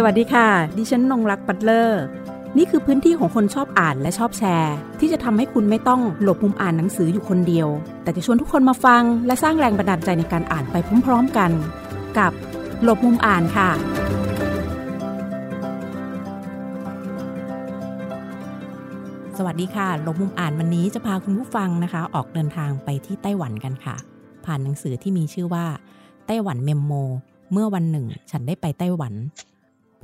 สวัสดีค่ะ ดิฉันนงรักปัตเลอร์ นี่คือพื้นที่ของคนชอบอ่านและชอบแชร์ ที่จะทำให้คุณไม่ต้องหลบมุมอ่านหนังสืออยู่คนเดียว แต่จะชวนทุกคนมาฟัง และสร้างแรงบันดาลใจในการอ่านไปพร้อม ๆกัน กับหลบมุมอ่านค่ะ สวัสดีค่ะหลบมุมอ่านวันนี้จะพาคุณผู้ฟังนะคะ ออกเดินทางไปที่ไต้หวันกันค่ะ ผ่านหนังสือที่มีชื่อว่าไต้หวัน memo เมื่อวันหนึ่ง ฉันได้ไปไต้หวัน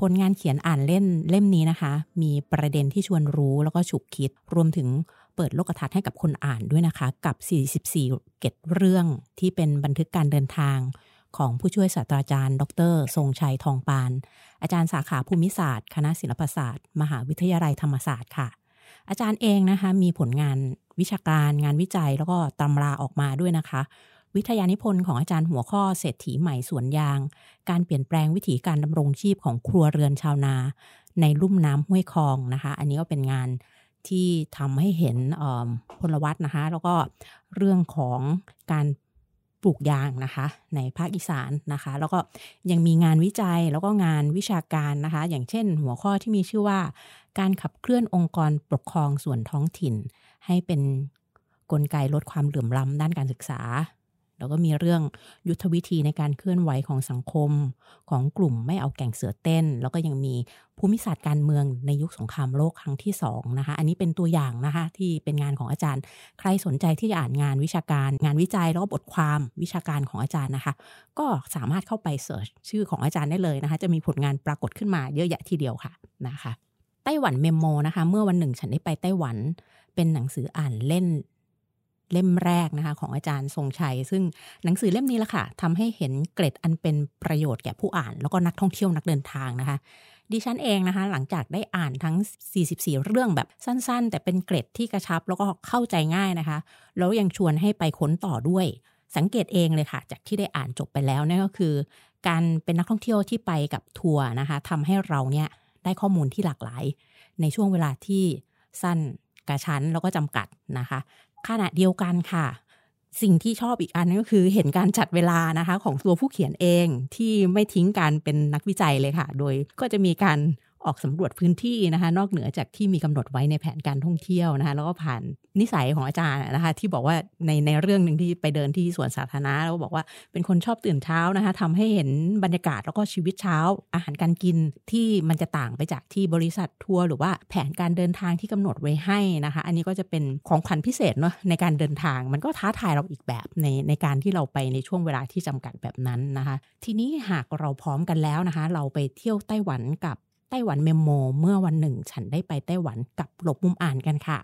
ผลงานเขียนอ่านเล่นเล่มนี้นะคะ มีประเด็นที่ชวนรู้แล้วก็ฉุกคิด รวมถึงเปิดโลกทัศน์ให้กับคนอ่านด้วยนะคะ กับ 44 เกร็ดเรื่องที่เป็นบันทึกการเดินทางของผู้ช่วยศาสตราจารย์ ดร ทรงชัยทองปาน อาจารย์สาขาภูมิศาสตร์ คณะศิลปศาสตร์ มหาวิทยาลัยธรรมศาสตร์ค่ะ อาจารย์เองนะคะมีผลงานวิชาการงานวิจัยแล้วก็ตำราออกมาด้วยนะคะ วิทยานิพนธ์ของอาจารย์หัวข้อเศรษฐีใหม่สวนยาง การเปลี่ยนแปลงวิถีการดำรงชีพของครัวเรือนชาวนา ในลุ่มน้ำห้วยคลองนะคะ อันนี้ก็เป็นงานที่ทำให้เห็นพลวัตนะคะ แล้วก็เรื่องของการปลูกยางนะคะ ในภาคอีสานนะคะ แล้วก็ยังมีงานวิจัยแล้วก็งานวิชาการนะคะ อย่างเช่น หัวข้อที่มีชื่อว่า การขับเคลื่อนองค์กรปกครองส่วนท้องถิ่น ให้เป็นนกลไกลดความเหลื่อมล้ำด้านการศึกษา แล้วก็มีเรื่องยุทธวิธีในการเคลื่อนไหวของสังคม ของกลุ่มไม่เอาแก่งเสือเต้น แล้วก็ยังมีภูมิศาสตร์การเมืองในยุคสงครามโลกครั้งที่2นะคะ อันนี้เป็นตัวอย่างนะคะที่เป็นงานของอาจารย์ ใครสนใจที่จะอ่านงานวิชาการ งานวิจัยแล้วก็บทความวิชาการของอาจารย์นะคะ ก็สามารถเข้าไปเสิร์ชชื่อของอาจารย์ได้เลยนะคะ จะมีผลงานปรากฏขึ้นมาเยอะแยะทีเดียวค่ะนะคะไต้หวันเมมโมนะคะ เมื่อวันหนึ่งฉันได้ไปไต้หวัน เป็นหนังสืออ่านเล่น เล่มแรกนะคะของอาจารย์ทรงชัย ซึ่งหนังสือเล่มนี้ละค่ะทำให้เห็นเกร็ดอันเป็นประโยชน์แก่ผู้อ่าน แล้วก็นักท่องเที่ยวนักเดินทางนะคะ ดิฉันเองนะคะ หลังจากได้อ่านทั้ง 44 เรื่องแบบสั้นๆ แต่เป็นเกร็ดที่กระชับแล้วก็เข้าใจง่ายนะคะ แล้วยังชวนให้ไปค้นต่อด้วย สังเกตเองเลยค่ะ จากที่ได้อ่านจบไปแล้วนั่นก็คือ การเป็นนักท่องเที่ยวที่ไปกับทัวร์นะคะทำให้เราเนี่ยได้ข้อมูลที่หลากหลาย ในช่วงเวลาที่สั้นกระชั้นแล้วก็จำกัดนะคะ ขณะเดียวกันค่ะสิ่งที่ชอบอีกอันนึงก็คือเห็นการจัดเวลานะคะ ของตัวผู้เขียนเองที่ไม่ทิ้งการเป็นนักวิจัยเลยค่ะ โดยก็จะมีการ ออกสำรวจพื้นที่นะคะ นอกเหนือจากที่มีกำหนดไว้ในแผนการท่องเที่ยวนะคะแล้วก็ผ่านนิสัยของอาจารย์นะคะ ที่บอกว่าในในเรื่องหนึ่งที่ไปเดินที่สวนสาธารณะแล้วบอกว่าเป็นคนชอบตื่นเช้านะคะทำให้เห็นบรรยากาศแล้วก็ชีวิตเช้า อาหารการกินที่มันจะต่างไปจากที่บริษัททัวร์หรือว่าแผนการเดินทางที่กำหนดไว้ให้นะคะ อันนี้ก็จะเป็นของขวัญพิเศษเนาะในการเดินทางมันก็ท้าทายเราอีกแบบในในการที่เราไปในช่วงเวลาที่จำกัดแบบนั้นนะคะ ทีนี้หากเราพร้อมกันแล้วนะคะ เราไปเที่ยวไต้หวันกับ ไต้หวัน memo เมื่อวันหนึ่ง ฉันได้ไปไต้หวันกับหลบมุมอ่านกันค่ะ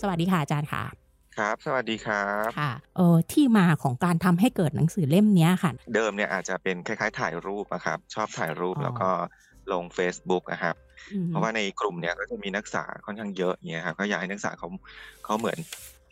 สวัสดีค่ะอาจารย์ค่ะครับ สวัสดีครับค่ะเออที่มาของการทำให้เกิดหนังสือเล่มนี้ค่ะ เดิมเนี่ยอาจจะเป็นคล้าย ๆ ถ่ายรูปนะครับ ชอบถ่ายรูปแล้วก็ลง Facebook นะครับ เพราะว่าในกลุ่มเนี่ยก็จะมีนักศึกษาค่อนข้างเยอะเงี้ยครับก็อยากให้นักศึกษาเขาเขาเหมือน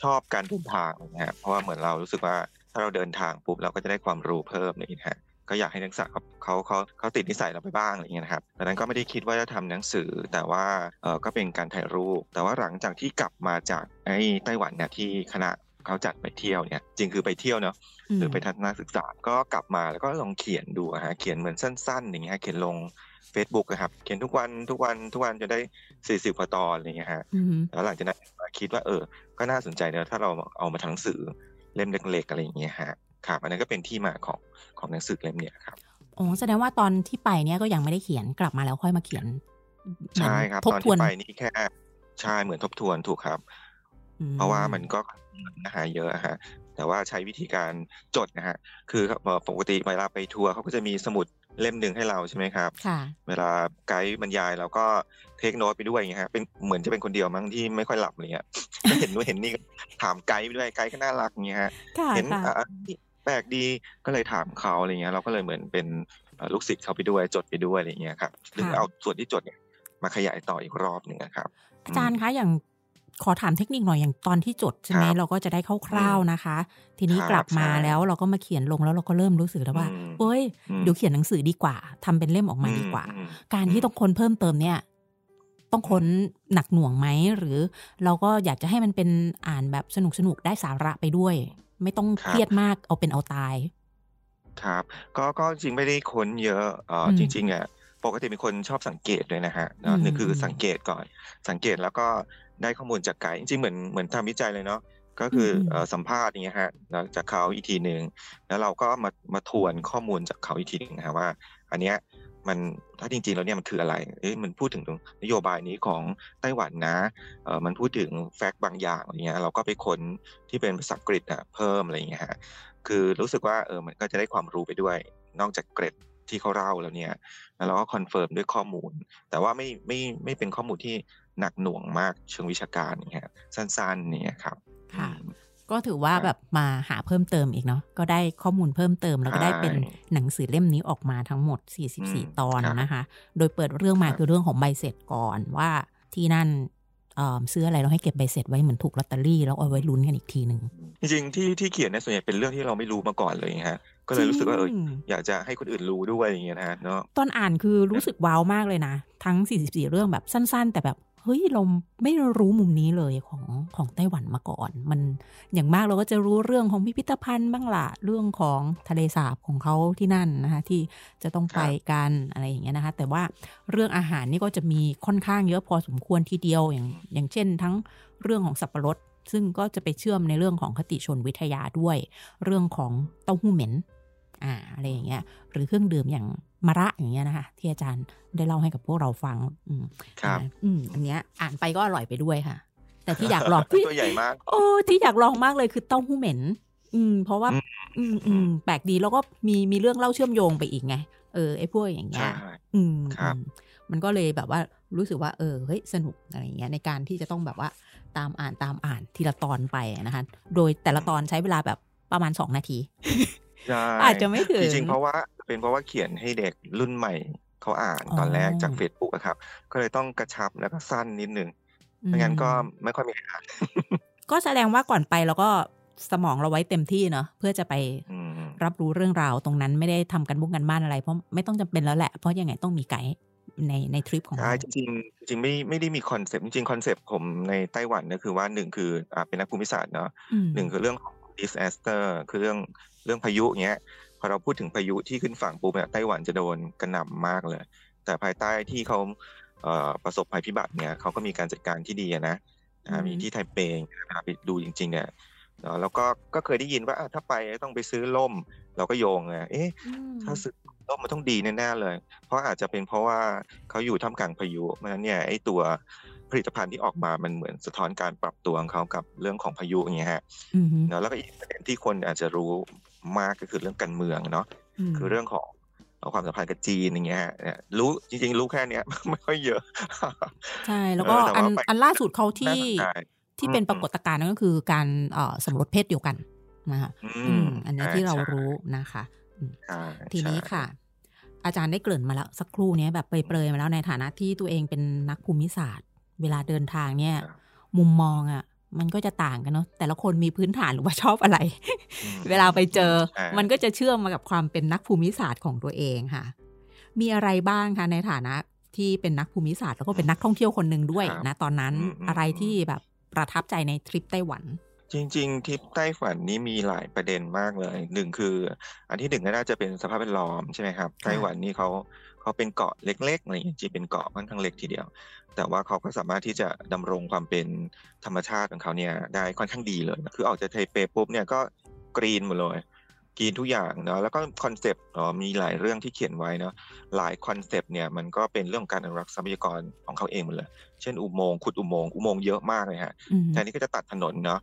ชอบการเดินทางนะฮะเพราะว่าเหมือนเรารู้สึกว่าถ้าเราเดินทางปุ๊บเราก็จะได้ความรู้เพิ่มนี่ฮะก็อยากให้นักศึกษาเขาเขาเขาเขาติดนิสัยเราไปบ้างอะไรเงี้ยนะครับดังนั้นก็ไม่ได้คิดว่าจะทำหนังสือ แต่ว่าเออก็เป็นการถ่ายรูป แต่ว่าหลังจากที่กลับมาจากไอ้ไต้หวันเนี่ยที่คณะเขาจัดไปเที่ยวเนี่ยจริงคือไปเที่ยวเนาะหรือไปทัศนศึกษาก็กลับมาแล้วก็ลองเขียนดูฮะเขียนเหมือนสั้นๆอย่างเงี้ยเขียนลง Facebook นะครับ เขียนทุกวันทุกวันทุกวันจะได้สี่สิบกว่าตอนอะไรเงี้ยฮะแล้วหลังจากนั้นคิดว่าเออ ก็น่าสนใจเนอะถ้าเราเอามาทั้งสื่อเล่มเล็กๆอะไรอย่างเงี้ยฮะครับอันนั้นก็เป็นที่มาของของหนังสือเล่มเนี้ยครับอ๋อแสดงว่าตอนที่ไปเนี้ยก็ยังไม่ได้เขียนกลับมาแล้วค่อยมาเขียนใช่ครับตอนที่ไปนี่แค่ใช่เหมือนทบทวนถูกครับ เพราะว่ามันก็เนื้อหาเยอะฮะแต่ว่าใช้วิธีการจดนะฮะคือปกติเวลาไปทัวร์เขาก็จะมีสมุด เล่มหนึ่งให้เราใช่ไหมครับเวลาไกด์บรรยายเราก็เทคโน้ตไปด้วยอย่างเงี้ยฮะเป็นเหมือนจะเป็นคนเดียวมั้งที่ไม่ค่อยหลับอะไรเงี้ยเห็นนู้นเห็นนี่ถามไกด์ไปด้วยไกด์ก็น่ารักอย่างเงี้ยฮะเห็นอะแปลกดีก็เลยถามเขาอะไรเงี้ย เราก็เลยเหมือนเป็นลูกศิษย์เขาไปด้วยจดไปด้วยอะไรเงี้ยครับถึงเอาส่วนที่จดเนี่ยมาขยายต่ออีกรอบหนึ่งนะครับ อาจารย์คะอย่าง ขอถามเทคนิคหน่อยอย่างตอนที่จดใช่ไหมเราก็จะได้คร่าวๆนะคะ ทีนี้กลับมาแล้วเราก็มาเขียนลงแล้วเราก็เริ่มรู้สึกแล้วว่าเอ้ยเดี๋ยวเขียนหนังสือดีกว่าทำเป็นเล่มออกมาดีกว่า การที่ต้องคนเพิ่มเติมเนี่ย ต้องค้นหนักหน่วงไหมหรือ เราก็อยากจะให้มันเป็นอ่านแบบสนุกสนุกได้สาระไปด้วย ไม่ต้องเครียดมากเอาเป็นเอาตายครับก็ก็จริงไม่ได้ค้นเยอะเออจริงๆอะ ปกติเป็นคนชอบสังเกตด้วยนะฮะหนึ่งคือสังเกตก่อน สังเกตแล้วก็ได้ข้อมูลจากไกด์จริงๆเหมือนเหมือนทำวิจัยเลยเนาะก็คือสัมภาษณ์อย่างเงี้ยฮะจากเขาอีกทีหนึ่งแล้วเราก็มามาทวนข้อมูลจากเขาอีกทีหนึ่งนะฮะว่า อันเนี้ยมันถ้าจริงๆแล้วเนี่ยมันคืออะไรเอ๊ะมันพูดถึงนโยบายนี้ของไต้หวันนะเออมันพูดถึง fact บางอย่างอะไรเงี้ยเราก็ไปค้นที่เป็นภาษาอังกฤษอะเพิ่มอะไรเงี้ยฮะคือรู้สึกว่าเออมันก็จะได้ความรู้ไปด้วย นอกจากเกร็ด ที่เขาเล่าแล้วเนี่ยแล้วเราก็ confirm ด้วยข้อมูล แต่ว่าไม่ไม่ไม่เป็นข้อมูลที่หนักหน่วงมากเชิงวิชาการเนี่ยสั้นๆเนี่ยครับค่ะก็ถือว่าแบบมาหาเพิ่มเติมอีกเนาะก็ได้ข้อมูลเพิ่มเติมแล้วก็ได้เป็นหนังสือเล่มนี้ออกมาทั้งหมด 44 ตอนนะคะ โดยเปิดเรื่องมาคือเรื่องของใบเสร็จก่อนว่าที่นั่น ซื้ออะไรเราให้เก็บใบเสร็จไว้เหมือนถูกลอตเตอรี่แล้วเอาไว้ลุ้นกันอีกทีหนึ่งจริงๆที่ที่เขียนเนี่ยส่วนใหญ่เป็นเรื่องที่เราไม่รู้มาก่อนเลยฮะก็เลยรู้สึกว่าเอออยากจะให้คนอื่นรู้ด้วยอย่างเงี้ยนะเนาะตอนอ่านคือรู้สึกว้าวมากเลยนะ ทั้ง 44 เรื่องแบบสั้น ๆ แต่แบบเฮ้ยเราไม่รู้มุมนี้เลยของของไต้หวันมาก่อน มันอย่างมากเราก็จะรู้เรื่องของพิพิธภัณฑ์บ้างละเรื่องของทะเลสาบของเขาที่นั่นนะคะที่จะต้องไปกันอะไรอย่างเงี้ยนะคะแต่ว่าเรื่องอาหารนี่ก็จะมีค่อนข้างเยอะพอสมควรทีเดียวอย่างอย่างเช่น ทั้งเรื่องของสับปะรดซึ่งก็จะไปเชื่อมในเรื่องของคติชนวิทยาด้วย เรื่องของเต้าหู้เหม็น อ่าอะไรอย่างเงี้ยหรือเครื่องดื่มอย่างมะระอย่างเงี้ยนะคะที่อาจารย์ได้เล่าให้กับพวกเราฟัง อืมครับอืมอันเนี้ยอ่านไปก็อร่อยไปด้วยค่ะ แต่ที่อยากลองที่ตัวใหญ่มากโอ้ที่อยากลองมากเลยคือเต้าหู้เหม็น อืม เพราะว่า อืมอืมแปลกดีแล้วก็มีมีเรื่องเล่าเชื่อมโยงไปอีกไง เออไอ้พวกอย่างเงี้ยอืมครับมันก็เลยแบบว่ารู้สึกว่า เออเฮ้ยสนุกอะไรเงี้ยในการที่จะต้องแบบว่าตามอ่านตามอ่านทีละตอนไปนะคะ โดยแต่ละตอนใช้เวลาแบบประมาณสองนาที อาจจะไม่ถึงจริงๆเพราะว่าเป็นเพราะว่าเขียนให้เด็กรุ่นใหม่เขาอ่านตอนแรกจากเฟซบุ๊กครับ ก็เลยต้องกระชับแล้วก็สั้นนิดนึงไม่งั้นก็ไม่ค่อยมีอ่านก็แสดงว่าก่อนไปเราก็สมองเราไว้เต็มที่เนาะเพื่อจะไปรับรู้เรื่องราวตรงนั้นไม่ได้ทำการบุกการบ้านอะไรเพราะไม่ต้องจำเป็นแล้วแหละเพราะยังไงต้องมีไกด์ในในทริปของเราจริงจริงไม่ไม่ได้มี concept จริง concept ผมในไต้หวันก็คือว่าหนึ่งคืออ่าเป็นนักภูมิศาสตร์เนาะหนึ่งคือเรื่องของ disaster คือเรื่องเรื่องพายุเงี้ยพอเราพูดถึงพายุที่ขึ้นฝั่งปุ๊บเนี่ยไต้หวันจะโดนกระหน่ำมากเลย แต่ภายใต้ที่เขาประสบภัยพิบัติเนี่ยเขาก็มีการจัดการที่ดีนะมีที่ไทเปงไปดูจริง ๆ เนี่ยแล้วก็ก็เคยได้ยินว่าถ้าไปต้องไปซื้อล่ม เราก็โยงไงเอ๊ะถ้าซื้อล่มมันต้องดีแน่ๆเลย เพราะอาจจะเป็นเพราะว่าเขาอยู่ท่ามกลางพายุเพราะฉะนั้นเนี่ยไอ้ตัวผลิตภัณฑ์ที่ออกมามันเหมือนสะท้อนการปรับตัวของเขากับเรื่องของพายุอย่างเงี้ยฮะแล้วก็อีกประเด็นที่คนอาจจะรู้ มากก็คือเรื่องการเมืองเนาะคือเรื่องของความสัมพันธ์กับจีนอย่างเงี้ยรู้จริง ๆ รู้แค่เนี้ยไม่ค่อยเยอะ ใช่แล้วก็อันอันล่าสุดเขาที่ที่เป็นปรากฏการณ์นั่นก็คือการสมรสเพศเดียวกันนะคะอันนี้ที่เรารู้นะคะทีนี้ค่ะ อาจารย์ได้เกริ่นมาแล้วสักครู่นี้แบบเปรยๆมาแล้วในฐานะที่ตัวเองเป็นนักภูมิศาสตร์ เวลาเดินทางเนี่ย มุมมองอะ มันก็จะต่างกันเนาะแต่ละคนมีพื้นฐานหรือว่าชอบอะไร เวลาไปเจอ มันก็จะเชื่อมมากับความเป็นนักภูมิศาสตร์ของตัวเองค่ะ มีอะไรบ้างคะในฐานะที่เป็นนักภูมิศาสตร์แล้วก็เป็นนักท่องเที่ยวคนหนึ่งด้วยนะตอนนั้นอะไรที่แบบประทับใจในทริปไต้หวัน จริง ๆทริปไต้หวันนี้มีหลายประเด็นมากเลยหนึ่งคือ อันที่หนึ่งก็น่าจะเป็นสภาพแวดล้อมใช่ไหมครับไต้หวันนี่เขา เขาเป็นเกาะเล็กๆอะไรอย่างเงี้ยจีเป็นเกาะค่อนข้างเล็กทีเดียว แต่ว่าเขาก็สามารถที่จะดำรงความเป็นธรรมชาติของเขาเนี่ยได้ค่อนข้างดีเลย คือออกจากไทเปปุ๊บเนี่ยก็ green หมดเลย green ทุกอย่างเนาะแล้วก็ concept มีหลายเรื่องที่เขียนไว้เนาะหลาย concept เนี่ยมันก็เป็นเรื่องการอนุรักษ์ทรัพยากรของเขาเองหมดเลย เช่นอุโมงค์ขุดอุโมงค์อุโมงค์เยอะมากเลยฮะแทนที่ก็จะตัดถนนเนาะ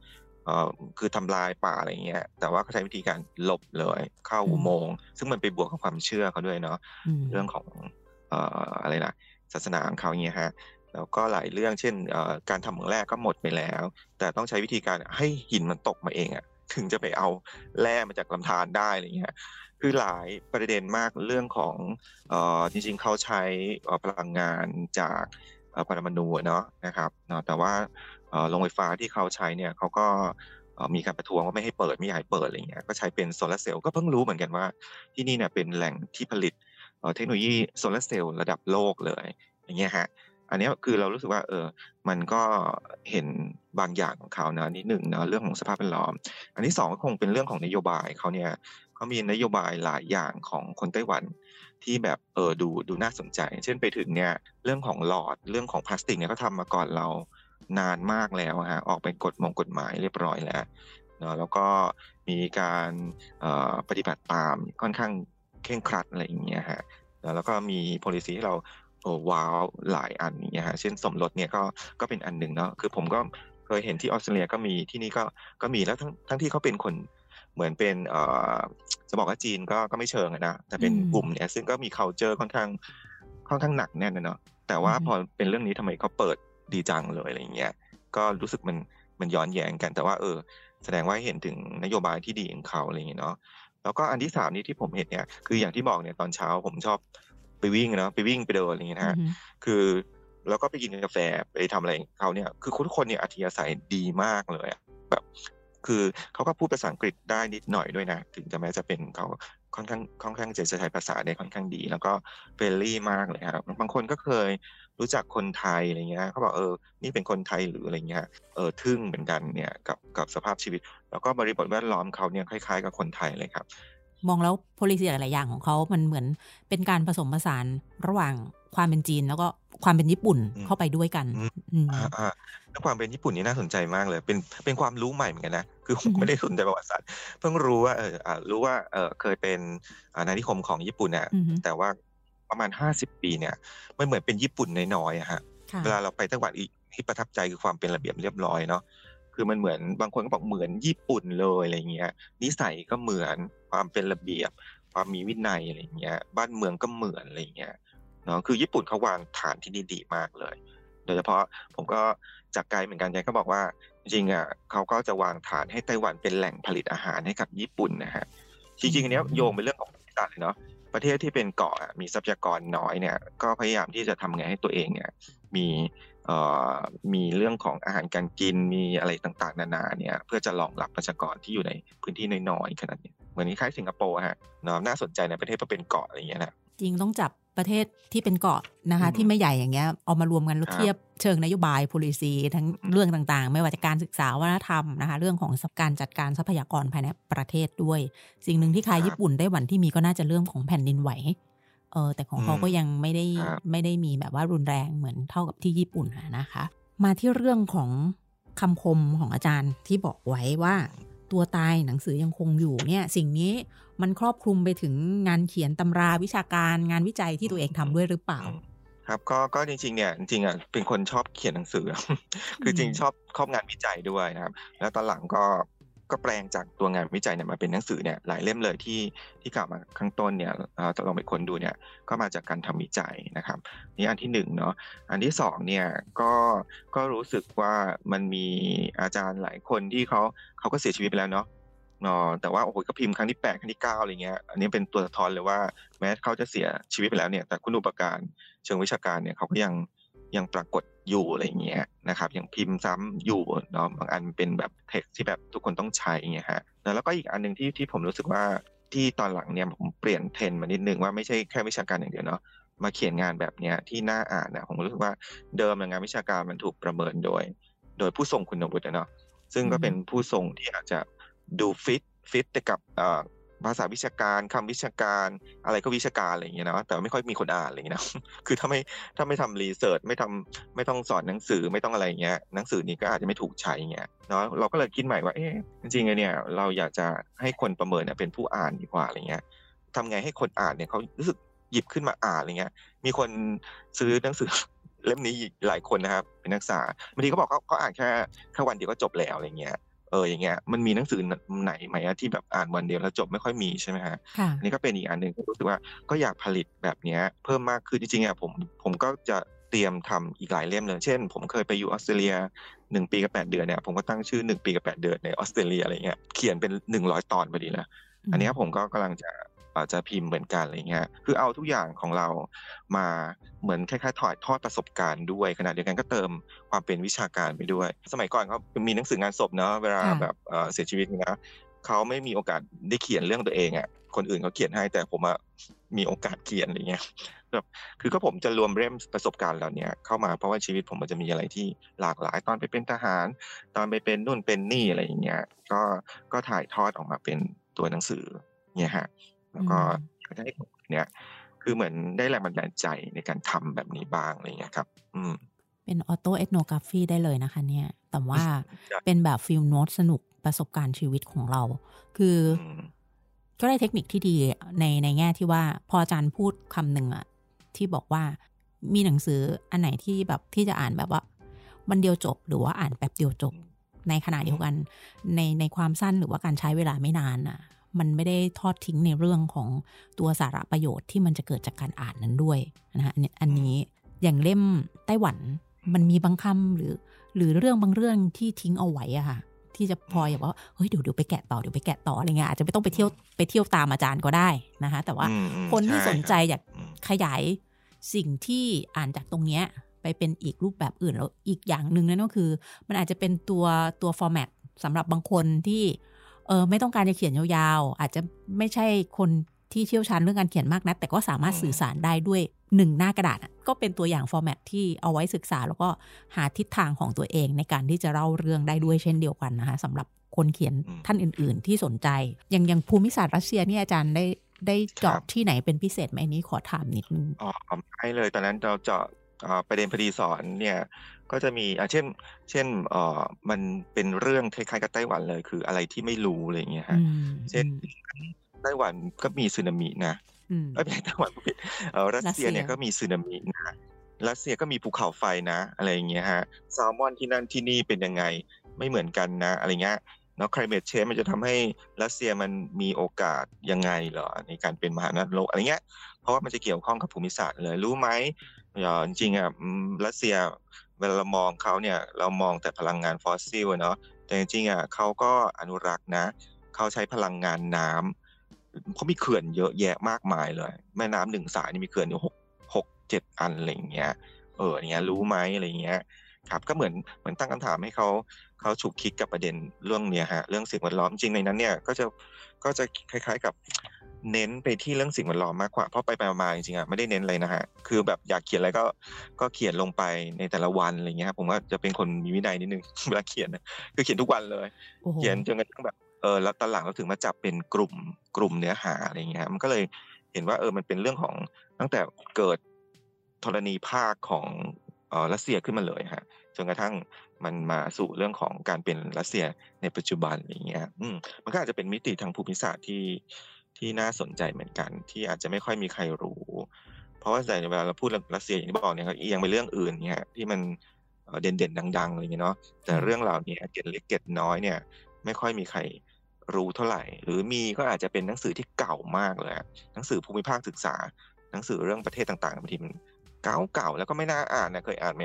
คือทำลายป่าอะไรเงี้ย แต่ว่าเขาใช้วิธีการหลบเลยเข้าอุโมงค์ซึ่งมันไปบวกกับความเชื่อเขาด้วยเนาะเรื่องของอะไรนะศาสนาของเขาเงี้ยฮะแล้วก็หลายเรื่องเช่นการทำเหมืองแร่ก็หมดไปแล้ว แต่ต้องใช้วิธีการให้หินมันตกมาเองอะถึงจะไปเอาแร่มาจากลำธารได้อะไรเงี้ยคือหลายประเด็นมากเรื่องของจริงๆเขาใช้พลังงานจากปรมาณูเนาะนะครับแต่ว่า โรงไฟฟ้าที่เขาใช้เนี่ยเขาก็มีการประท้วงว่าไม่ให้เปิดไม่อยากเปิดอะไรเงี้ยก็ใช้เป็นโซลาเซลล์ก็เพิ่งรู้เหมือนกันว่าที่นี่เนี่ยเป็นแหล่งที่ผลิตเทคโนโลยีโซลาเซลล์ระดับโลกเลยอย่างเงี้ยฮะอันนี้คือเรารู้สึกว่าเออมันก็เห็นบางอย่างของเขานะนิดหนึ่งเนาะเรื่องของสภาพแวดล้อม อันที่สองก็คงเป็นเรื่องของนโยบายเขาเนี่ยเขามีนโยบายหลายอย่างของคนไต้หวันที่แบบเออดูดูน่าสนใจ เช่นไปถึงเนี่ยเรื่องของหลอดเรื่องของพลาสติกเนี่ยก็ทำมาก่อนเรา นานมากแล้วฮะออกเป็นกฎมงกฎหมายเรียบร้อยแล้วเนาะแล้วก็มีการปฏิบัติตามค่อนข้างเคร่งครัดอะไรอย่างเงี้ยฮะแล้วก็มี policy ที่เราโอ้ว้าวหลายอันนี้ฮะเช่นสมรสเนี่ยก็ก็เป็นอันหนึ่งเนาะคือผมก็เคยเห็นที่ออสเตรเลียก็มีที่นี่ก็ก็มีแล้วทั้งทั้งที่เขาเป็นคนเหมือนเป็นเอ่อจะบอกว่าจีนก็ก็ไม่เชิงนะแต่เป็นกลุ่มเนี่ยซึ่งก็มี culture ค่อนข้างค่อนข้างหนักแน่นนะเนาะแต่ว่าพอเป็นเรื่องนี้ทำไมเขาเปิด ดีจังเลยอะไรเงี้ยก็รู้สึกมันมันย้อนแย้งกันแต่ว่าเออ แสดงว่าเห็นถึงนโยบายที่ดีของเขาอะไรเงี้ยเนาะแล้วก็อันที่สามนี้ที่ผมเห็นเนี่ยคืออย่างที่บอกเนี่ยตอนเช้าผมชอบไปวิ่งเนาะไปวิ่งไปเดินอะไรเงี้ยนะคือแล้วก็ไปกินกาแฟไปทำอะไรเขาเนี่ย คือทุกคนเนี่ยอัธยาศัยดีมากเลยแบบ คือเขาก็พูดภาษาอังกฤษได้นิดหน่อยด้วยนะ ถึงจะแม้จะเป็นเขาค่อนข้างค่อนข้างจะใช้ภาษาได้ค่อนข้างดี แล้วก็friendly มากเลยครับบางคนก็เคยรู้จักคนไทยอะไรเงี้ยเขาบอกเออนี่เป็นคนไทยหรืออะไรเงี้ยเออทึ่งเหมือนกันเนี่ยกับกับสภาพชีวิต แล้วก็บริบทแวดล้อมเขาเนี่ยคล้าย ๆ กับคนไทยเลยครับ มองแล้ว policy หลายอย่างของเขามันเหมือนเป็นการผสมผสานระหว่าง ความเป็นจีนแล้วก็ความเป็นญี่ปุ่นเข้าไปด้วยกันอ่าแล้วความเป็นญี่ปุ่นนี่น่าสนใจมากเลย เป็นเป็นความรู้ใหม่เหมือนกันนะคือผมไม่ได้สนใจประวัติศาสตร์เพิ่งรู้ว่าเออรู้ว่าเออเคยเป็นอาณานิคมของญี่ปุ่นน่ะแต่ว่าประมาณห้าสิบปีเนี่ยมันเหมือนเป็นญี่ปุ่นน้อยๆอะฮะเวลาเราไปไต้หวันอีกที่ประทับใจคือความเป็นระเบียบเรียบร้อยเนาะคือมันเหมือนบางคนก็บอกเหมือนญี่ปุ่นเลยอะไรเงี้ยนิสัยก็เหมือนความเป็นระเบียบ ความมีวินัยอะไรเงี้ยบ้านเมืองก็เหมือนอะไรเงี้ย เนาะคือญี่ปุ่นเขาวางฐานที่ดีดีมากเลย โดยเฉพาะผมก็จากไกลเหมือนกันยายก็บอกว่าจริงๆอะเขาก็จะวางฐานให้ไต้หวันเป็นแหล่งผลิตอาหารให้กับญี่ปุ่นนะฮะจริงๆอันนี้โยงเป็นเรื่องของศาสตร์เลยเนาะประเทศที่เป็นเกาะมีทรัพยากรน้อยเนี่ยก็พยายามที่จะทำไงให้ตัวเองเนี่ยมีเอ่อมีเรื่องของอาหารการกินมีอะไรต่างๆ นานาเนี่ยเพื่อจะรองรับประชากรที่อยู่ในพื้นที่น้อยๆขนาดนี้เหมือนคล้ายสิงคโปร์ฮะเนาะน่าสนใจในประเทศเพราะเป็นเกาะอะไรอย่างเงี้ยนะจริงต้องจับ ประเทศที่เป็นเกาะนะคะ ที่ไม่ใหญ่อย่างเงี้ยเอามารวมกันแล้วเทียบเชิงนโยบาย policy ทั้งเรื่องต่างๆ ไม่ว่าจะการศึกษาวัฒนธรรมนะคะ เรื่องของการจัดการทรัพยากรภายในประเทศด้วย สิ่งหนึ่งที่คายญี่ปุ่นได้หวันที่มีก็น่าจะเรื่องของแผ่นดินไหวเออแต่ของเขาก็ยังไม่ได้ไม่ได้มีแบบว่ารุนแรงเหมือนเท่ากับที่ญี่ปุ่นนะคะ มาที่เรื่องของคำคมของอาจารย์ที่บอกไว้ว่า ตัวตายหนังสือยังคงอยู่เนี่ย สิ่งนี้ มันครอบคลุมไปถึงงานเขียนตำราวิชาการงานวิจัยที่ตัวเองทำด้วยหรือเปล่าครับก็ก็จริงๆเนี่ยจริงๆอะเป็นคนชอบเขียนหนังสือ คือจริงชอบชอบงานวิจัยด้วยนะครับ แล้วตอนหลังก็ก็แปลงจากตัวงานวิจัยเนี่ยมาเป็นหนังสือเนี่ยหลายเล่มเลยที่ที่กล่าวมาข้างต้นเนี่ยจะลองไปค้นดูเนี่ยก็มาจากการทำวิจัยนะครับ นี่อันที่หนึ่งเนาะอันที่สองเนี่ยก็ก็รู้สึกว่ามันมีอาจารย์หลายคนที่เขาเขาก็เสียชีวิตไปแล้วเนาะ เนาะแต่ว่าโอ้โหก็พิมพ์ครั้งที่แปดครั้งที่เก้าอะไรเงี้ยอันนี้เป็นตัวสะท้อนเลยว่าแม้เขาจะเสียชีวิตไปแล้วเนี่ยแต่คุณอุปการเชิงวิชาการเนี่ยเขาก็ยังยังปรากฏอยู่อะไรเงี้ยนะครับยังพิมพ์ซ้ำอยู่เนาะบางอันเป็นแบบเท็กที่แบบทุกคนต้องใช้เงี้ยฮะแล้วก็อีกอันหนึ่งที่ที่ผมรู้สึกว่าที่ตอนหลังเนี่ยผมเปลี่ยนเทรนมานิดนึงว่าไม่ใช่แค่วิชาการอย่างเดียวเนาะมาเขียนงานแบบเนี้ยที่น่าอ่านนะผมรู้สึกว่าเดิมงานวิชาการมันถูกประเมินโดย โดยผู้ทรงคุณวุฒิเนาะซึ่งก็เป็นผู้ทรงที่อาจจะ ดูฟิตฟิตแต่กับภาษาวิชาการคำวิชาการอะไรก็วิชาการอะไรอย่างเงี้ยนะแต่ไม่ค่อยมีคนอ่านอะไรอย่างเงี้ยนะคือถ้าไม่ถ้าไม่ทำรีเสิร์ชไม่ทำไม่ต้องสอนหนังสือไม่ต้องอะไรเงี้ยหนังสือนี้ก็อาจจะไม่ถูกใช้เงี้ยเนาะเราก็เลยคิดใหม่ว่าเอ๊ะจริงๆเนี่ยเราอยากจะให้คนประเมินเป็นผู้อ่านดีกว่าอะไรเงี้ยทำไงให้คนอ่านเนี่ยเขารู้สึกหยิบขึ้นมาอ่านอะไรเงี้ย มีคนซื้อหนังสือเล่มนี้หลายคนนะครับเป็นนักศึกษาบางทีเขาบอกเขาเขาอ่านแค่แค่วันเดียวก็จบแล้วอะไรเงี้ย อออย่างเงี้ยมันมีหนังสือไหนไหมที่แบบอ่านวันเดียวแล้วจบไม่ค่อยมีใช่ไหมฮะอันนี้ก็เป็นอีกอันหนึ่งรู้สึกว่าก็อยากผลิตแบบเนี้ยเพิ่มมากขึ้นจริงๆอะผมผมก็จะเตรียมทำอีกหลายเล่มเลยเช่น ผมเคยไปอยู่ออสเตรเลียหนึ่งปีกับแปดเดือนเนี่ยผมก็ตั้งชื่อหนึ่งปีกับแปดเดือนในออสเตรเลียอะไรเงี้ยเขียนเป็นหนึ่งร้อยตอนพอดีแล้วอันนี้ผมก็กำลังจะ จะพิมพ์เหมือนกันอะไรเงี้ยคือเอาทุกอย่างของเรามาเหมือนคล้ายๆถอดทอดประสบการณ์ด้วยขณะเดียวกันก็เติมความเป็นวิชาการไปด้วย สมัยก่อนเขามีหนังสืองานศพเนาะเวลาแบบเสียชีวิตนะเขาไม่มีโอกาสได้เขียนเรื่องตัวเองอะคนอื่นเขาเขียนให้แต่ผมอะมีโอกาสเขียนอะไรเงี้ยแบบคือก็ผมจะรวมเล่มประสบการณ์เหล่านี้เข้ามาเพราะว่าชีวิตผมมันจะมีอะไรที่หลากหลาย ตอนไปเป็นทหาร ตอนไปเป็นนู่นเป็นนี่อะไรอย่างเงี้ยก็ก็ถ่ายทอดออกมาเป็นตัวหนังสือเนี่ยฮะ แล้วก็อยากให้เนี่ย คือเหมือนได้แรงบันดาลใจในการทำแบบนี้บ้างอะไรเงี้ยครับ อืม เป็นออโต้เอทโนกราฟีได้เลยนะคะ เนี่ย แต่ว่าเป็นแบบฟิล์มโน้ตสนุกประสบการณ์ชีวิตของเรา คือก็ได้เทคนิคที่ดีในในแง่ที่ว่าพออาจารย์พูดคำหนึ่งอะที่บอกว่ามีหนังสืออันไหนที่แบบที่จะอ่านแบบว่าวันเดียวจบหรือว่าอ่านแป๊บเดียวจบ ในขณะเดียวกันในในความสั้นหรือว่าการใช้เวลาไม่นานอะ มันไม่ได้ทอดทิ้งในเรื่องของตัวสาระประโยชน์ที่มันจะเกิดจากการอ่านนั้นด้วยนะฮะอันนี้อย่างเล่มไต้หวันมันมีบางคำหรือ หรือเรื่องบางเรื่องที่ทิ้งเอาไว้อะค่ะ ที่จะพออย่างว่าเฮ้ยเดี๋ยวเดี๋ยวไปแกะต่อเดี๋ยวไปแกะต่ออะไรเงี้ยอาจจะไม่ต้องไปเที่ยวไปเที่ยวตามอาจารย์ก็ได้นะคะ แต่ว่าคนที่สนใจอยากขยายสิ่งที่อ่านจากตรงเนี้ยไปเป็นอีกรูปแบบอื่นแล้วอีกอย่างหนึ่งนั่นก็คือ มันอาจจะเป็นตัวตัว format สำหรับบางคนที่ เออไม่ต้องการจะเขียนยาวๆ อาจจะไม่ใช่คนที่เชี่ยวชาญเรื่องการเขียนมากนัก แต่ก็สามารถสื่อสารได้ด้วยหนึ่งหน้ากระดาษก็เป็นตัวอย่าง format ที่เอาไว้ศึกษา แล้วก็หาทิศทางของตัวเองในการที่จะเล่าเรื่องได้ด้วยเช่นเดียวกันนะคะสำหรับคนเขียนท่านอื่น ๆ ที่สนใจ อย่างอย่างภูมิศาสตร์รัสเซียนี่อาจารย์ได้ได้เจาะที่ไหนเป็นพิเศษไหมนี้ขอถามนิดนึงอ๋อให้เลยตอนนั้นเราเจาะประเด็นพอดีสอนเนี่ย ก็จะมีอ่าเช่น เช่นเอ่อมันเป็นเรื่องคล้ายๆกับไต้หวันเลย คืออะไรที่ไม่รู้อะไรเงี้ยฮะเช่นไต้หวันก็มีสึนามินะไม่ใช่ไต้หวันผิดเออรัสเซียเนี่ยก็มีสึนามินะรัสเซียก็มีภูเขาไฟนะอะไรอย่างเงี้ยฮะแซลมอนที่นั่นที่นี่เป็นยังไงไม่เหมือนกันนะ อะไรเงี้ยเนาะ climate change มันจะทำให้รัสเซียมันมีโอกาสยังไงเหรอในการเป็นมหานโลกอะไรเงี้ยเพราะว่ามันจะเกี่ยวข้องกับภูมิศาสตร์เลยรู้ไหมจริงๆอะรัสเซีย เวลาเรามองเขาเนี่ยเรามองแต่พลังงานฟอสซิลเนาะแต่จริงๆอะเขาก็อนุรักษ์นะเขาใช้พลังงานน้ำเขามีเขื่อนเยอะแยะมากมายเลย แม่น้ำหนึ่งสายนี่มีเขื่อนอยู่หกหกเจ็ดอันอะไรเงี้ย เออเนี้ยรู้ไหมอะไรเงี้ยครับก็เหมือนเหมือนตั้งคำถามให้เขาเขาฉุกคิดกับประเด็นเรื่องเนี้ยฮะเรื่องสิ่งแวดล้อมจริงในนั้นเนี่ยก็จะก็จะคล้าย ๆ กับ เน้นไปที่เรื่องสิ่งแวดล้อมมากกว่าเพราะไปไปมาจริงๆอะไม่ได้เน้นเลยนะฮะคือแบบอยากเขียนอะไรก็ก็เขียนลงไปในแต่ละวันอะไรเงี้ยผมว่าจะเป็นคนมีวินัยนิดนึงเวลาเขียนนะคือเขียนทุกวันเลย เขียนจนกระทั่งแบบเออแล้วตอนหลังเราถึงมาจับเป็นกลุ่มกลุ่มเนื้อหาอะไรเงี้ยมันก็เลยเห็นว่าเออมันเป็นเรื่องของตั้งแต่เกิดธรณีภาคของเออรัสเซียขึ้นมาเลยฮะจนกระทั่งมันมาสู่เรื่องของการเป็นรัสเซียในปัจจุบันอย่างเงี้ยอืมมันก็อาจจะเป็นมิติทางภูมิศาสตร์ที่ ที่น่าสนใจเหมือนกัน ที่อาจจะไม่ค่อยมีใครรู้ เพราะว่าแต่เวลาเราพูดเรื่องรัสเซียอย่างที่บอกเนี่ยยังไปเรื่องอื่นเนี่ยที่มันเด่นๆดังๆอะไรเงี้ยเนาะแต่เรื่องรานี้เก็ดเล็กเก็ดน้อยเนี่ยไม่ค่อยมีใครรู้เท่าไหร่ หรือมีก็อาจจะเป็นหนังสือที่เก่ามากเลยหนังสือภูมิภาคศึกษา หนังสือเรื่องประเทศต่างๆบางทีมันเก่าๆแล้วก็ไม่น่าอ่านนะเคยอ่านไหม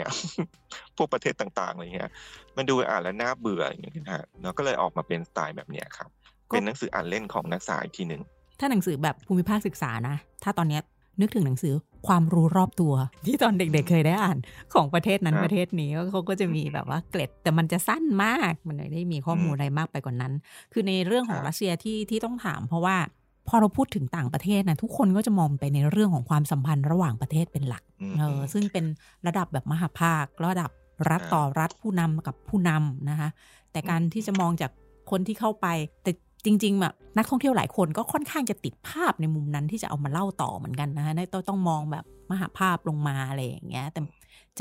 พวกประเทศต่างๆอะไรเงี้ย มันดูอ่านแล้วน่าเบื่ออย่างเงี้ยนะฮะเราก็เลยออกมาเป็นสไตล์แบบเนี้ยครับ เป็นหนังสืออ่านเล่นของนักศึกษาอีกทีหนึ่ง ถ้าหนังสือแบบภูมิภาคศึกษานะ ถ้าตอนเนี้ยนึกถึงหนังสือความรู้รอบตัว ที่ตอนเด็กๆเคยได้อ่านของประเทศนั้นประเทศนี้เขาก็จะมีแบบว่าเกร็ดแต่มันจะสั้นมาก มันไม่ได้มีข้อมูลอะไรมากไปกว่านนั้น คือในเรื่องของรัสเซียที่ที่ต้องถาม เพราะว่าพอเราพูดถึงต่างประเทศนะทุกคนก็จะมองไปในเรื่องของความสัมพันธ์ระหว่างประเทศเป็นหลักเออซึ่งเป็นระดับแบบมหาภาค ระดับรัฐต่อรัฐผู้นำกับผู้นำนะคะแต่การที่จะมองจากคนที่เข้าไปแต่ จริงๆแบบนักท่องเที่ยวหลายคนก็ค่อนข้างจะติดภาพในมุมนั้นที่จะเอามาเล่าต่อเหมือนกันนะคะต้องต้องมองแบบมหาภาพลงมาอะไรอย่างเงี้ย แต่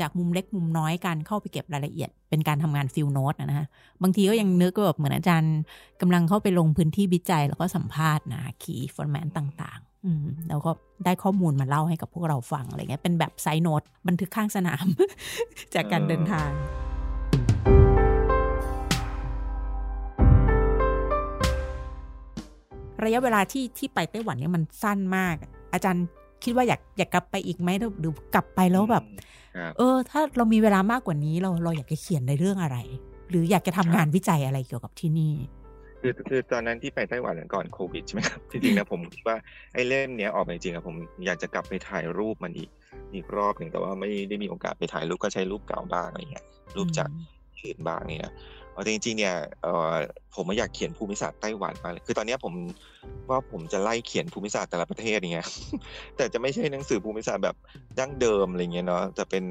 จากมุมเล็กมุมน้อยการเข้าไปเก็บรายละเอียด เป็นการทำงานฟิลโนตนะฮะบางทีก็ยังนึกแบบเหมือนอาจารย์กำลังเข้าไปลงพื้นที่วิจัย แล้วก็สัมภาษณ์นะขีฟอร์แมนต่างๆ อืมแล้วก็ได้ข้อมูลมาเล่าให้กับพวกเราฟังอะไรเงี้ยเป็นแบบไซโนตบันทึกข้างสนาม จากการเดินทาง ระยะเวลาที่ที่ไปไต้หวันเนี่ยมันสั้นมาก อาจารย์คิดว่าอยากอยากกลับไปอีกไหมหรือกลับไปแล้วแบบ เออ ถ้าเรามีเวลามากกว่านี้เราเราอยากจะเขียนในเรื่องอะไร หรืออยากจะทำงานวิจัยอะไรเกี่ยวกับที่นี่คือคือตอนนั้นที่ไปไต้หวันก่อนโควิดใช่ไหมครับจริงๆนะผมคิดว่าไอ้เล่มเนี้ยออกมาจริงๆผมอยากจะกลับไปถ่ายรูปมันอีกอีกรอบหนึ่งแต่ว่าไม่ได้มีโอกาสไปถ่ายรูปก็ใช้รูปเก่าบ้างอะไรเงี้ยรูปจากอื่นบ้างเนี่ย อจริงๆเนี่ยผมไม่อยากเขียนภูมิศาสตร์ไต้หวันมาคือตอนนี้ผมว่าผมจะไล่เขียนภูมิศาสตร์แต่ละประเทศอย่างเงี้ยแต่จะไม่ใช่หนังสือภูมิศาสตร์แบบดั้งเดิมอะไรเงี้ยเนาะจะเป็น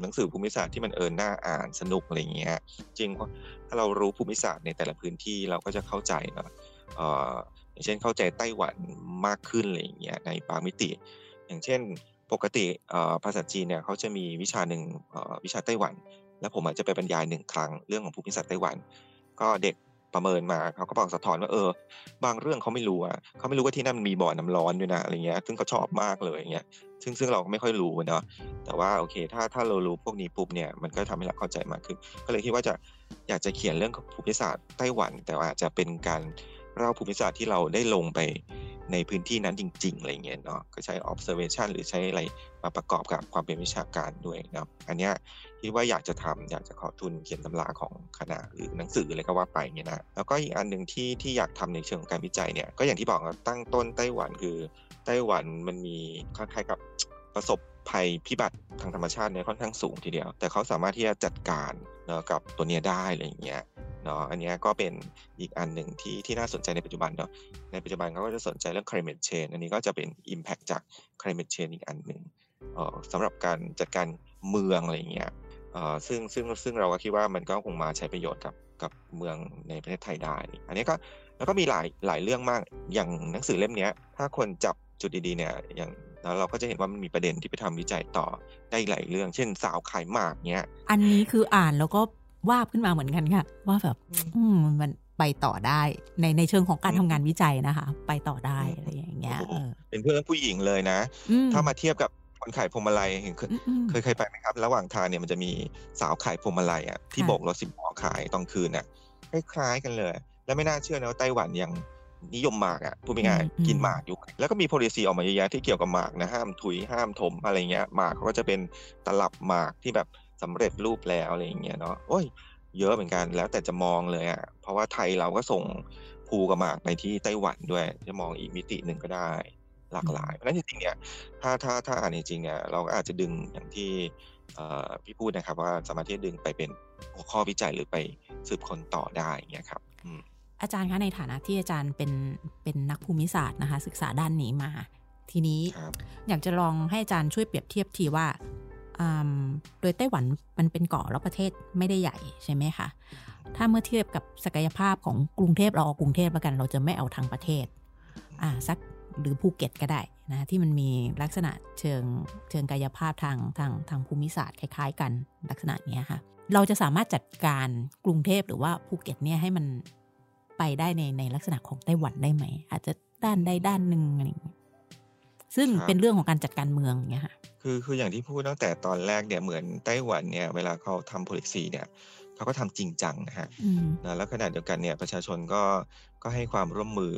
หนังสือภูมิศาสตร์ที่มันเออน่าอ่านสนุกอะไรเงี้ยจริงถ้าเรารู้ภูมิศาสตร์ในแต่ละพื้นที่เราก็จะเข้าใจเนาะเอออย่างเช่นเข้าใจไต้หวันมากขึ้นอะไรเงี้ยในบางมิติ อย่างเช่นปกติภาษาจีนเนี่ยเขาจะมีวิชาหนึ่งวิชาไต้หวัน แล้วผมอาจจะไปบรรยายหนึ่งครั้งเรื่องของภูมิศาสตร์ไต้หวัน ก็เด็กประเมินมาเขาก็บอกสะท้อนว่าเออ บางเรื่องเขาไม่รู้อะเขาไม่รู้ว่าที่นั่นมันมีบ่อน้ำร้อนด้วยนะอะไรเงี้ย ซึ่งเขาชอบมากเลยอย่างเงี้ยซึ่งซึ่งเราก็ไม่ค่อยรู้เนาะแต่ว่าโอเค ถ้าถ้าเรารู้พวกนี้ปุ๊บเนี่ยมันก็ทำให้เราเข้าใจมากขึ้น ก็เลยคิดว่าจะอยากจะเขียนเรื่องภูมิศาสตร์ไต้หวัน แต่ว่าจะเป็นการเล่าภูมิศาสตร์ที่เราได้ลงไปในพื้นที่นั้นจริงๆอะไรเงี้ยเนาะก็ใช้ observation หรือใช้อะไรมาประกอบกับความเป็นวิชาการด้วยเนาะอันเนี้ย คิดว่าอยากจะทำอยากจะขอทุนเขียนตำราของคณะหรือหนังสืออะไรก็ว่าไปเนี่ยนะแล้วก็อีกอันหนึ่งที่ที่อยากทำในเชิงของการวิจัยเนี่ยก็อย่างที่บอกตั้งต้นไต้หวันคือไต้หวันมันมีคล้ายๆกับประสบภัยพิบัติทางธรรมชาติเนี่ยค่อนข้างสูงทีเดียว แต่เขาสามารถที่จะจัดการเนาะกับตัวเนี้ยได้อะไรอย่างเงี้ยเนาะอันนี้ก็เป็นอีกอันหนึ่งที่ที่น่าสนใจในปัจจุบันเนาะในปัจจุบันเขาก็จะสนใจเรื่อง climate change อันนี้ก็จะเป็น impact จาก climate change อีกอันหนึ่งสำหรับการจัดการเมืองอะไรอย่างเงี้ย ซึ่งซึ่งซึ่งเราก็คิดว่ามันก็คงมาใช้ประโยชน์กับกับเมืองในประเทศไทยได้ อันนี้ก็แล้วก็มีหลายหลายเรื่องมากอย่างหนังสือเล่มนี้ถ้าคนจับจุดดีๆเนี่ยอย่างแล้วเราก็จะเห็นว่ามันมีประเด็นที่ไปทำวิจัยต่อได้หลายเรื่อง เช่นสาวขายหมากเนี้ย อันนี้คืออ่านแล้วก็วาบขึ้นมาเหมือนกันค่ะ ว่าแบบ อืมมันไปต่อได้ในในเชิงของการทำงานวิจัยนะคะ ไปต่อได้อะไรอย่างเงี้ยเป็นเพื่อนผู้หญิงเลยนะ ถ้ามาเทียบกับ คนขายพวงมาลัยเห็นเคยเคยไปไหมครับ ระหว่างทางเนี่ยมันจะมีสาวขายพวงมาลัยอะที่โบกรถสิบล้อขายตอนคืนอะคล้ายๆกันเลย แล้วไม่น่าเชื่อนะว่าไต้หวันยังนิยมหมากอะพูดง่ายๆกินหมากอยู่ แล้วก็มี policy ออกมาเยอะแยะที่เกี่ยวกับหมากนะห้ามถุยห้ามถมอะไรเงี้ยหมากเขาก็จะเป็นตลับหมากที่แบบสำเร็จรูปแล้วอะไรอย่างเงี้ยเนาะโอ้ยเยอะเหมือนกันแล้วแต่จะมองเลยอะเพราะว่าไทยเราก็ส่งภูกับหมากไปที่ไต้หวันด้วย จะมองอีกมิติหนึ่งก็ได้ หลากหลาย เพราะฉะนั้นจริงๆเนี่ยถ้าถ้าถ้าอ่านจริงๆเนี่ยเราก็อาจจะดึงอย่างที่พี่พูดนะครับว่าสามารถที่จะดึงไปเป็นหัวข้อวิจัยหรือไปสืบค้นต่อได้เงี้ยครับอาจารย์คะในฐานะที่อาจารย์เป็นเป็นนักภูมิศาสตร์นะคะ ศึกษาด้านนี้มา ทีนี้อยากจะลองให้อาจารย์ช่วยเปรียบเทียบทีว่าโดยไต้หวันมันเป็นเกาะแล้วประเทศไม่ได้ใหญ่ใช่ไหมคะถ้าเมื่อเทียบกับศักยภาพของกรุงเทพเราเอากรุงเทพแล้วกัน เราจะไม่เอาทางประเทศอ่าสัก หรือภูเก็ตก็ได้นะที่มันมีลักษณะเชิงเชิงกายภาพทางทางทางภูมิศาสตร์คล้ายๆ กันลักษณะนี้ค่ะ เราจะสามารถจัดการกรุงเทพหรือว่าภูเก็ตเนี่ยให้มันไปได้ในในลักษณะของไต้หวันได้ไหม อาจจะด้านใดด้านหนึ่งอะไรอย่างเงี้ยซึ่งเป็นเรื่องของการจัดการเมืองเนี่ยค่ะคือคืออย่างที่พูดตั้งแต่ตอนแรกเนี่ยเหมือนไต้หวันเนี่ยเวลาเขาทำ policy เนี่ย เขาก็ทำจริงจังนะฮะนะแล้วขณะเดียวกันเนี่ยประชาชนก็ก็ให้ความร่วมมือ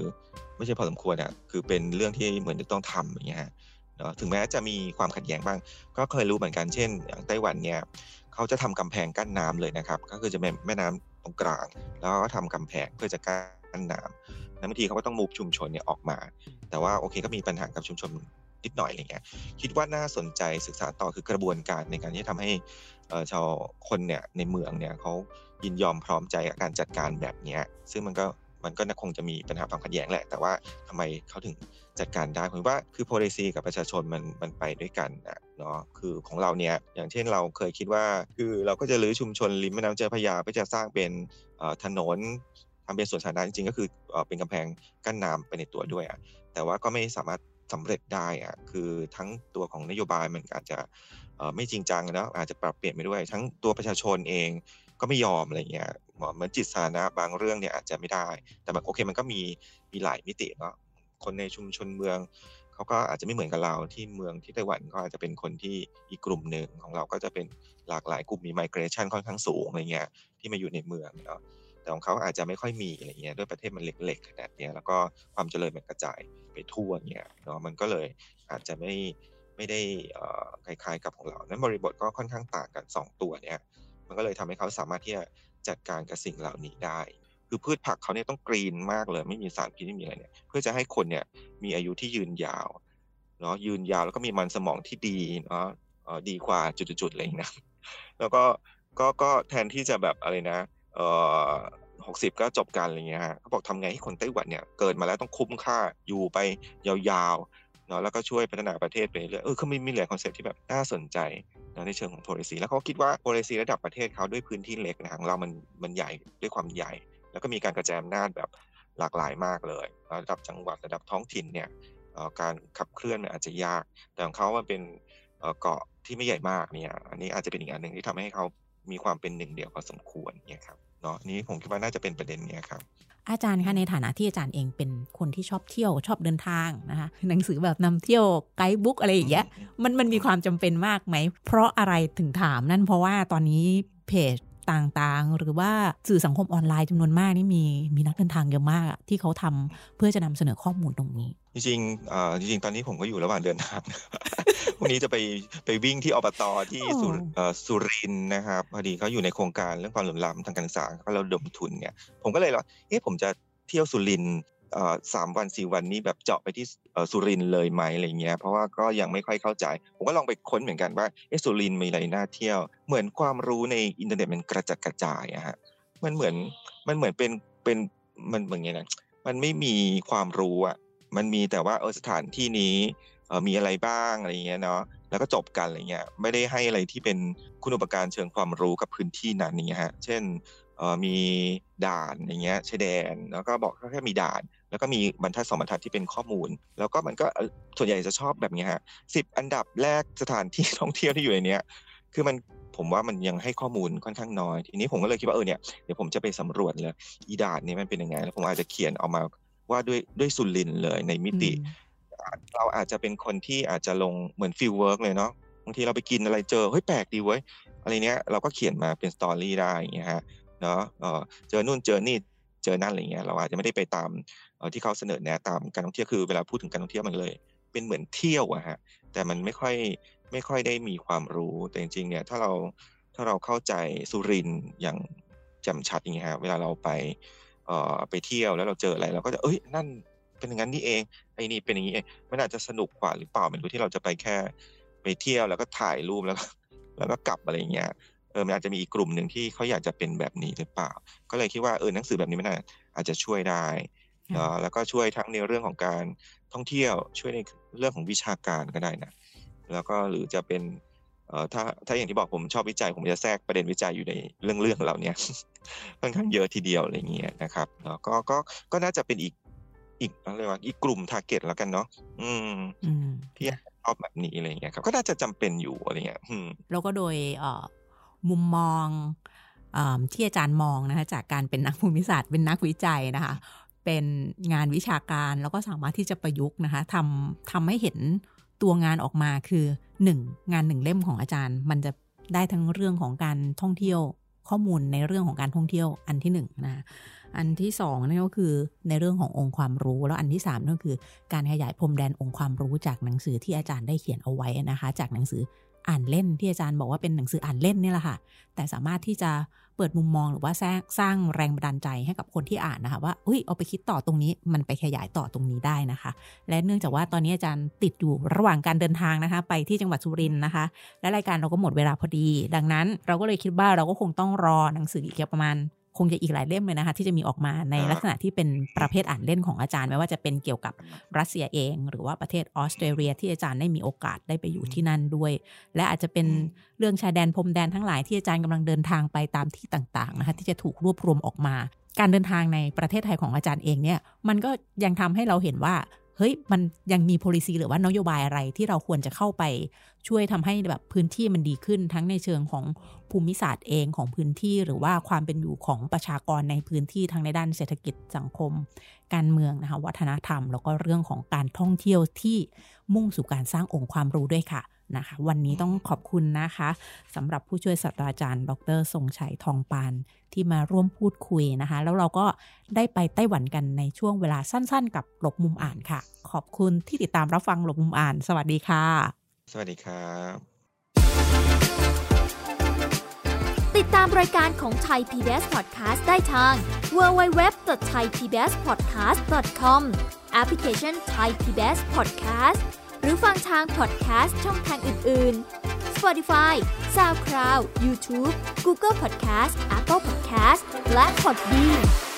ไม่ใช่พอสมควรอะคือเป็นเรื่องที่เหมือนจะต้องทำอย่างเงี้ยเนาะถึงแม้จะมีความขัดแย้งบ้าง ก็เคยรู้เหมือนกันเช่น อย่างไต้หวันเนี่ยเขาจะทำกำแพงกั้นน้ำเลยนะครับ ก็คือจะเป็นแม่น้ำตรงกลาง แล้วก็ทำกำแพงเพื่อจะกั้นน้ำแล้วบางทีเขาก็ต้องมูฟชุมชนเนี่ยออกมา แต่ว่าโอเคก็มีปัญหากับชุมชน นิดหน่อยอะไรเงี้ยคิดว่าน่าสนใจศึกษาต่อคือกระบวนการในการที่ทำให้ชาวคนเนี่ยในเมืองเนี่ยเขายินยอมพร้อมใจกับการจัดการแบบนี้ซึ่งมันก็มันก็คงจะมีปัญหาความขัดแย้งแหละ แต่ว่าทำไมเขาถึงจัดการได้ผมว่าคือ policy กับประชาชนมันมันไปด้วยกันนะเนาะคือของเราเนี่ยอย่างเช่นเราเคยคิดว่า คือเราก็จะรื้อชุมชนริมแม่น้ำเจ้าพระยาเพื่อจะสร้างเป็นถนนทำเป็นสวนสาธารณะจริงๆก็คือเป็นกำแพงกั้นน้ำไปในตัวด้วยอะแต่ว่าก็ไม่สามารถ สำเร็จได้อะคือทั้งตัวของนโยบายมันอาจจะไม่จริงจังนะอาจจะปรับเปลี่ยนไปด้วย ทั้งตัวประชาชนเองก็ไม่ยอมอะไรเงี้ยเหมือนจิตสาธารณะบางเรื่องเนี่ยอาจจะไม่ได้ แต่แบบโอเคมันก็มีมีหลายมิติเนาะคนในชุมชนเมืองเขาก็อาจจะไม่เหมือนกับเราที่เมืองที่ไต้หวันก็อาจจะเป็นคนที่อีกกลุ่มหนึ่งของเราก็จะเป็นหลากหลายกลุ่มมีไมเกรชันค่อนข้างสูงอะไรเงี้ยที่มาอยู่ในเมืองเนาะ แต่ของเขาอาจจะไม่ค่อยมีอะไรเงี้ยด้วยประเทศมันเล็กๆขนาดนี้ยแล้วก็ความเจริญมันกระจายไปทั่วเงี้ยเนาะมันก็เลยอาจจะไม่ไม่ได้คล้ายๆกับของเรา นั้นบริบทก็ค่อนข้างต่างกัน 2 ตัวเนี้ยมันก็เลยทำให้เขาสามารถที่จะจัดการกับสิ่งเหล่านี้ได้ คือพืชผักเขาเนี่ยต้องกรีนมากเลย ไม่มีสารพิษไม่มีอะไรเนี่ย เพื่อจะให้คนเนี่ยมีอายุที่ยืนยาว เนาะยืนยาวแล้วก็มีมันสมองที่ดีเนาะดีกว่าจุดๆอะไรอย่างนี้นะ แล้วก็ก็ก็แทนที่จะแบบอะไรนะ เอ่อหกสิบก็จบกันอะไรเงี้ยฮะเขาบอกทำไงให้คนไต้หวันเนี่ยเกิดมาแล้วต้องคุ้มค่าอยู่ไปยาวๆเนาะแล้วก็ช่วยพัฒนาประเทศไปเรื่อยเออเขามีมีหลาย concept ที่แบบน่าสนใจนะในเชิงของ policy แล้วเขาคิดว่า policy ระดับประเทศเขาด้วยพื้นที่เล็กนะของเรามันมันใหญ่ด้วยความใหญ่ แล้วก็มีการกระจายอำนาจแบบหลากหลายมากเลย ระดับจังหวัดระดับท้องถิ่นเนี่ยการขับเคลื่อนอาจจะยาก แต่ของเขามันเป็นเกาะที่ไม่ใหญ่มากเนี่ย อันนี้อาจจะเป็นอีกอันหนึ่งที่ทำให้เขา มีความเป็นหนึ่งเดียวพอสมควรเนี่ยครับเนาะนี้ผมคิดว่าน่าจะเป็นประเด็นเนี้ยครับอาจารย์คะในฐานะที่อาจารย์เองเป็นคนที่ชอบเที่ยวชอบเดินทางนะคะหนังสือแบบนำเที่ยวไกด์บุ๊กอะไรอย่างเงี้ยมันมันมีความจำเป็นมากไหม เพราะอะไรถึงถามนั่นเพราะว่าตอนนี้เพจ ต่างๆ หรือว่าสื่อสังคมออนไลน์จำนวนมากนี่มีมีนักเดินทางเยอะมากที่เขาทำเพื่อจะนำเสนอข้อมูลตรงนี้ จริงๆจริงๆ ตอนนี้ผมก็อยู่ระหว่างเดินทางวันนี้จะไปไปวิ่งที่อบตที่สุรินนะครับพอดีเขาอยู่ในโครงการเรื่องความเหลื่อมล้ำทางการศึกษาก็เราดมทุนเนี่ยผมก็เลยว่าเอ๊ะผมจะเที่ยวสุริน สามวันสี่วันนี้แบบเจาะไปที่สุรินเลยไหมอะไรเงี้ยเพราะว่าก็ยังไม่ค่อยเข้าใจ ผมก็ลองไปค้นเหมือนกันว่าเอสุรินมีอะไรน่าเที่ยว เหมือนความรู้ในอินเทอร์เน็ตมันกระจัดกระจายอะฮะมันเหมือนมันเหมือนเป็นเป็นมันเหมือนไงนะมันไม่มีความรู้อะมันมีแต่ว่าเออสถานที่นี้มีอะไรบ้างอะไรเงี้ยเนาะแล้วก็จบกันอะไรเงี้ยไม่ได้ให้อะไรที่เป็นคุณอุปการเชิงความรู้กับพื้นที่นั้นนี่ฮะเช่นมีด่านอย่างเงี้ยชายแดนแล้วก็บอกแค่มีด่าน แล้วก็มีบรรทัดสองบรรทัดที่เป็นข้อมูล แล้วก็มันก็ส่วนใหญ่จะชอบแบบนี้ฮะสิบอันดับแรกสถานที่ท่องเที่ยวที่อยู่ในนี้คือมันผมว่ามันยังให้ข้อมูลค่อนข้างน้อย ทีนี้ผมก็เลยคิดว่าเออเนี่ยเดี๋ยวผมจะไปสำรวจเลยอี๋หลานนี้มันเป็นยังไง แล้วผมอาจจะเขียนออกมาว่าด้วยด้วยสุลินเลยในมิติ เราอาจจะเป็นคนที่อาจจะลงเหมือน fieldwork เลยเนาะบางทีเราไปกินอะไรเจอเฮ้ยแปลกดีเว้ยอะไรเนี้ยเราก็เขียนมาเป็น story ได้อย่างเงี้ยฮะเนาะเจอนู่นเจอนี่เจอนั่นอะไรเงี้ยเราอาจจะไม่ได้ไปตาม ที่เขาเสนอแนะตามการท่องเที่ยวคือเวลาพูดถึงการท่องเที่ยวมันเลย เป็นเหมือนเที่ยวอะฮะแต่มันไม่ค่อยไม่ค่อยได้มีความรู้แต่จริงๆเนี่ยถ้าเราถ้าเราเข้าใจสุรินอย่างจำชัดอย่างเงี้ยฮะเวลาเราไปเอ่อไปเที่ยวแล้วเราเจออะไรเราก็จะเอ้ยนั่นเป็นอย่างนั้นนี่เองไอ้นี่เป็นอย่างนี้เองมันอาจจะสนุกกว่าหรือเปล่าไม่รู้ที่เราจะไปแค่ไปเที่ยวแล้วก็ถ่ายรูปแล้วก็แล้วก็กลับอะไรเงี้ยเออมันอาจจะมีอีกกลุ่มหนึ่งที่เขาอยากจะเป็นแบบนี้หรือเปล่า ก็เลยคิดว่าเออหนังสือแบบนี้มันอาจจะช่วยได้ แล้วก็ช่วยทั้งในเรื่องของการท่องเที่ยว ช่วยในเรื่องของวิชาการก็ได้นะแล้วก็หรือจะเป็นเอ่อถ้าถ้าอย่างที่บอกผมชอบวิจัยผมจะแทรกประเด็นวิจัยอยู่ในเรื่องเรื่องเหล่านี้ค่อนข้างเยอะทีเดียวอะไรเงี้ยนะครับเนาะก็ก็ก็น่าจะเป็นอีกอีกอะไรวะอีกกลุ่มทาร์เก็ตแล้วกันเนาะอืมที่ชอบแบบนี้อะไรเงี้ยครับก็น่าจะจำเป็นอยู่อะไรเงี้ยแล้วก็โดยเอ่อมุมมองอที่อาจารย์มองนะคะจากการเป็นนักภูมิศาสตร์เป็นนักวิจัยนะคะ เป็นงานวิชาการแล้วก็สามารถที่จะประยุกต์นะคะทำทำให้เห็นตัวงานออกมาคือหนึ่งงานหนึ่งเล่มของอาจารย์ มันจะได้ทั้งเรื่องของการท่องเที่ยวข้อมูลในเรื่องของการท่องเที่ยวอันที่หนึ่งนะอันที่สองนั่นก็คือในเรื่องขององค์ความรู้ แล้วอันที่สามนั่นคือการขยายพรมแดนองค์ความรู้จากหนังสือที่อาจารย์ได้เขียนเอาไว้นะคะ จากหนังสืออ่านเล่นที่อาจารย์บอกว่าเป็นหนังสืออ่านเล่นนี่แหละค่ะ แต่สามารถที่จะ เปิดมุมมองหรือว่าสร้างสร้างแรงบันดาลใจให้กับคนที่อ่านนะคะ ว่าเฮ้ยเอาไปคิดต่อตรงนี้ มันไปขยายต่อตรงนี้ได้นะคะ และเนื่องจากว่าตอนนี้อาจารย์ติดอยู่ระหว่างการเดินทางนะคะ ไปที่จังหวัดสุรินทร์นะคะ และรายการเราก็หมดเวลาพอดี ดังนั้นเราก็เลยคิดว่าเราก็คงต้องรอหนังสืออีกประมาณ คงจะอีกหลายเล่มเลยนะคะ ที่จะมีออกมาในลักษณะที่เป็นประเภทอ่านเล่นของอาจารย์ไม่ว่าจะเป็นเกี่ยวกับรัสเซียเอง หรือว่าประเทศออสเตรเลียที่อาจารย์ได้มีโอกาสได้ไปอยู่ที่นั่นด้วย และอาจจะเป็นเรื่องชายแดนพรมแดนทั้งหลายที่อาจารย์กำลังเดินทางไปตามที่ต่างๆนะคะที่จะถูกรวบรวมออกมา การเดินทางในประเทศไทยของอาจารย์เองเนี่ยมันก็ยังทำให้เราเห็นว่า เฮ้ยมันยังมี policy หรือว่านโยบายอะไรที่เราควรจะเข้าไปช่วยทำให้แบบพื้นที่มันดีขึ้นทั้งในเชิงของภูมิศาสตร์เองของพื้นที่ หรือว่าความเป็นอยู่ของประชากรในพื้นที่ทั้งในด้านเศรษฐกิจสังคม การเมืองนะคะวัฒนธรรม แล้วก็เรื่องของการท่องเที่ยวที่มุ่งสู่การสร้างองค์ความรู้ด้วยค่ะ นะคะ วันนี้ต้องขอบคุณนะคะสำหรับผู้ช่วยศาสตราจารย์ ดรทรงชัยทองปานที่มาร่วมพูดคุยนะคะ แล้วเราก็ได้ไปไต้หวันกันในช่วงเวลาสั้น ๆ กับหลบมุมอ่านค่ะ ขอบคุณที่ติดตามรับฟังหลบมุมอ่าน สวัสดีค่ะ สวัสดีครับ ติดตามรายการของไทย PBS Podcast ได้ทาง www.thaipbspodcast.com แอปพลิเคชัน Thai PBS Podcast หรือฟังทางพอดแคสต์ช่องทางอื่น ๆ Spotify SoundCloud YouTube Google Podcast Apple Podcast และ Podbean